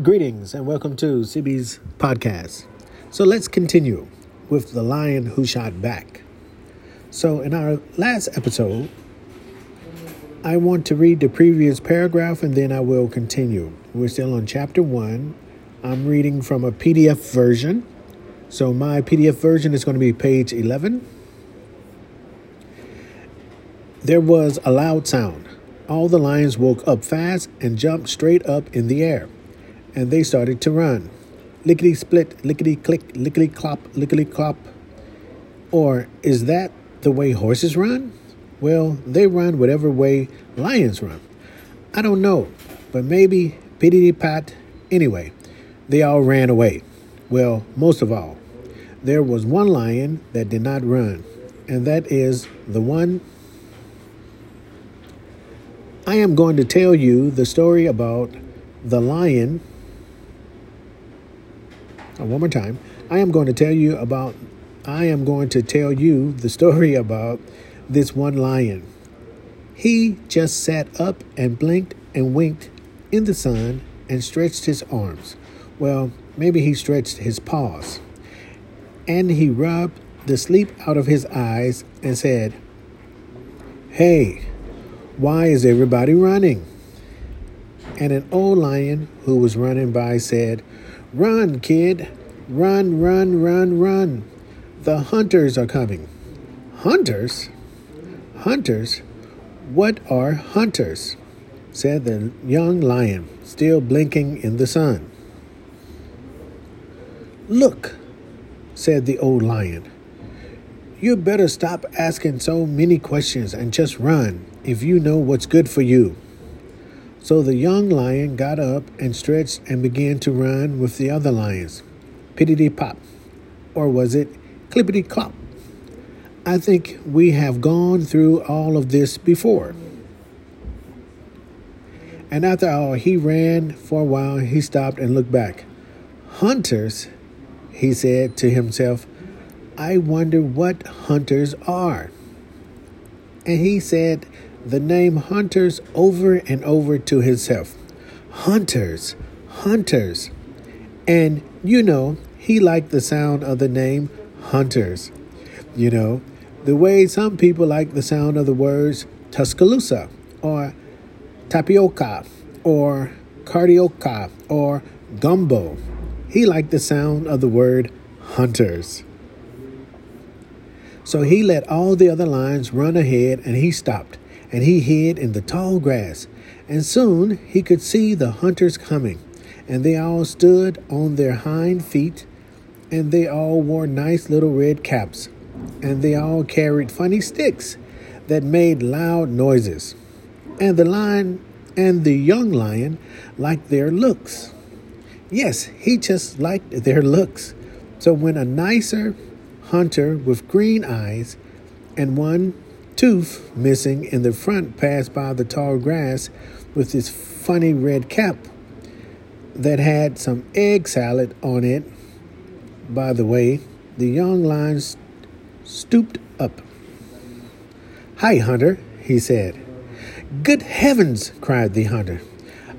Greetings and welcome to CB's podcast. So let's continue with the lion who shot back. So, in our last episode, I want to read the previous paragraph and then I will continue. We're still on chapter one. I'm reading from a PDF version. So, my PDF version is going to be page 11. There was a loud sound. All the lions woke up fast and jumped straight up in the air and they started to run. Lickety split, lickety click, lickety clop, lickety clop. Or is that the way horses run? Well, they run whatever way lions run. I don't know, but maybe pittity pat. Anyway, they all ran away. Well, most of all. There was one lion that did not run, and that is the one. I am going to tell you the story about the lion Uh, one more time. I am going to tell you about I am going to tell you the story about this one lion. He just sat up and blinked and winked in the sun and stretched his arms. Well, maybe he stretched his paws. And he rubbed the sleep out of his eyes and said, Hey, why is everybody running? And an old lion who was running by said, Run, kid. Run, run, run, run. The hunters are coming. Hunters? Hunters? What are hunters? said the young lion, still blinking in the sun. Look, said the old lion. You better stop asking so many questions and just run if you know what's good for you. So the young lion got up and stretched and began to run with the other lions. Pittity pop. Or was it clippity clop? I think we have gone through all of this before. And after all, he ran for a while. He stopped and looked back. Hunters, he said to himself, I wonder what hunters are. And he said, the name hunters over and over to himself. Hunters, hunters. And you know, he liked the sound of the name hunters. You know, the way some people like the sound of the words Tuscaloosa or tapioca or cardioca or gumbo. He liked the sound of the word hunters. So he let all the other lions run ahead and he stopped and he hid in the tall grass. And soon he could see the hunters coming, and they all stood on their hind feet, and they all wore nice little red caps, and they all carried funny sticks that made loud noises. And the lion and the young lion liked their looks. Yes, he just liked their looks. So when a nicer hunter with green eyes and one tooth missing in the front passed by the tall grass with his funny red cap that had some egg salad on it. By the way, the young lion stooped up. Hi, Hunter, he said. Good heavens, cried the hunter.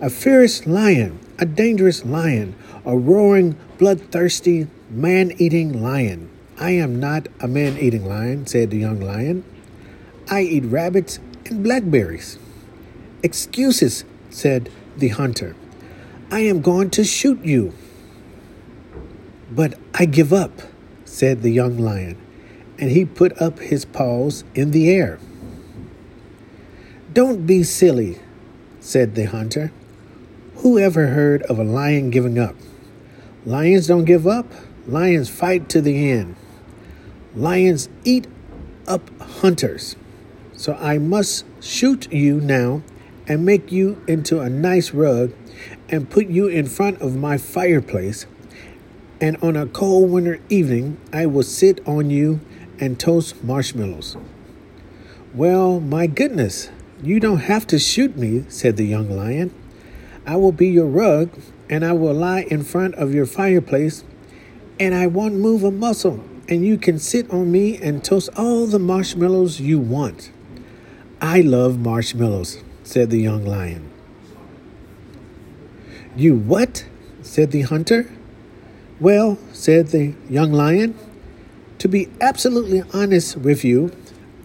A fierce lion, a dangerous lion, a roaring, bloodthirsty, man eating lion. I am not a man eating lion, said the young lion. I eat rabbits and blackberries. Excuses, said the hunter. I am going to shoot you. But I give up, said the young lion, and he put up his paws in the air. Don't be silly, said the hunter. Who ever heard of a lion giving up? Lions don't give up, lions fight to the end. Lions eat up hunters. So I must shoot you now and make you into a nice rug and put you in front of my fireplace. And on a cold winter evening, I will sit on you and toast marshmallows. Well, my goodness, you don't have to shoot me, said the young lion. I will be your rug, and I will lie in front of your fireplace, and I won't move a muscle, and you can sit on me and toast all the marshmallows you want. I love marshmallows, said the young lion. You what? said the hunter. Well, said the young lion, to be absolutely honest with you,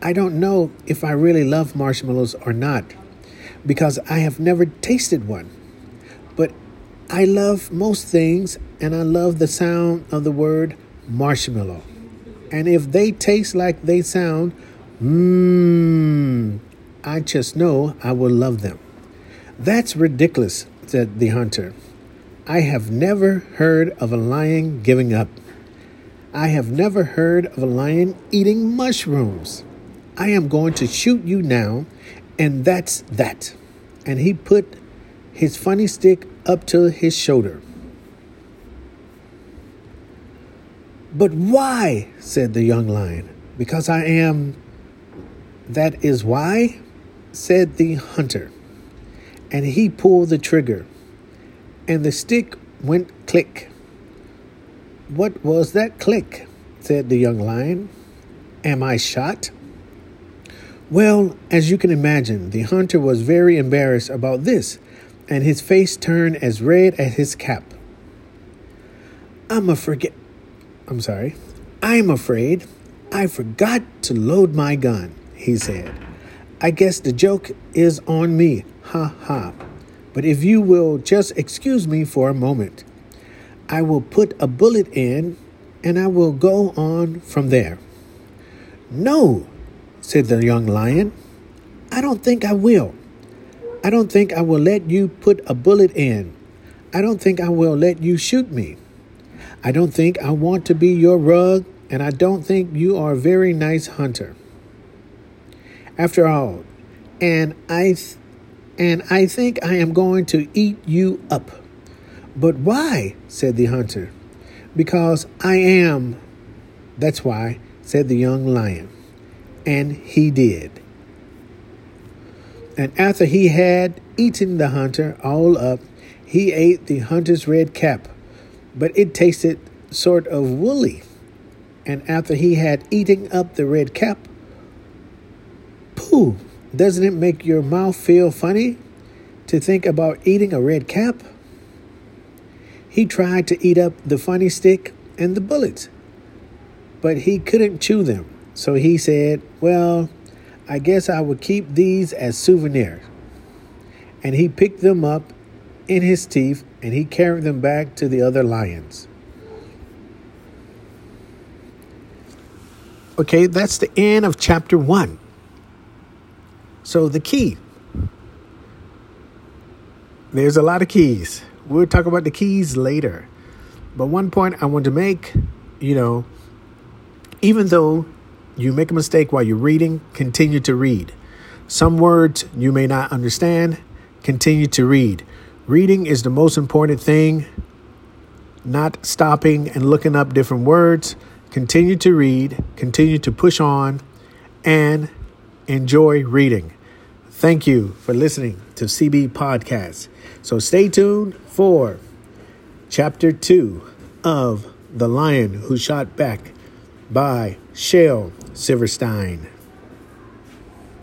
I don't know if I really love marshmallows or not because I have never tasted one. But I love most things and I love the sound of the word marshmallow. And if they taste like they sound, mmm, I just know I will love them. That's ridiculous, said the hunter. I have never heard of a lion giving up. I have never heard of a lion eating mushrooms. I am going to shoot you now, and that's that. And he put his funny stick up to his shoulder. But why? said the young lion. Because I am. That is why? said the hunter. And he pulled the trigger, and the stick went click. What was that click? said the young lion. Am I shot? Well, as you can imagine, the hunter was very embarrassed about this, and his face turned as red as his cap. I'm a forget. I'm sorry. I'm afraid I forgot to load my gun, he said. I guess the joke is on me. Ha ha. But if you will just excuse me for a moment, I will put a bullet in and I will go on from there. No, said the young lion. I don't think I will. I don't think I will let you put a bullet in. I don't think I will let you shoot me. I don't think I want to be your rug, and I don't think you are a very nice hunter. After all, and I th- and I think I am going to eat you up. But why? said the hunter. Because I am. That's why, said the young lion. And he did. And after he had eaten the hunter all up, he ate the hunter's red cap, but it tasted sort of woolly. And after he had eaten up the red cap, pooh, doesn't it make your mouth feel funny to think about eating a red cap? He tried to eat up the funny stick and the bullets, but he couldn't chew them. So he said, Well, I guess I would keep these as souvenirs. And he picked them up in his teeth and he carried them back to the other lions. Okay, that's the end of chapter one. So, the key there's a lot of keys. We'll talk about the keys later. But one point I want to make you know, even though you make a mistake while you're reading, continue to read. Some words you may not understand, continue to read. Reading is the most important thing, not stopping and looking up different words. Continue to read, continue to push on, and enjoy reading. Thank you for listening to CB Podcast. So stay tuned for chapter two of The Lion Who Shot Back by Shel Silverstein.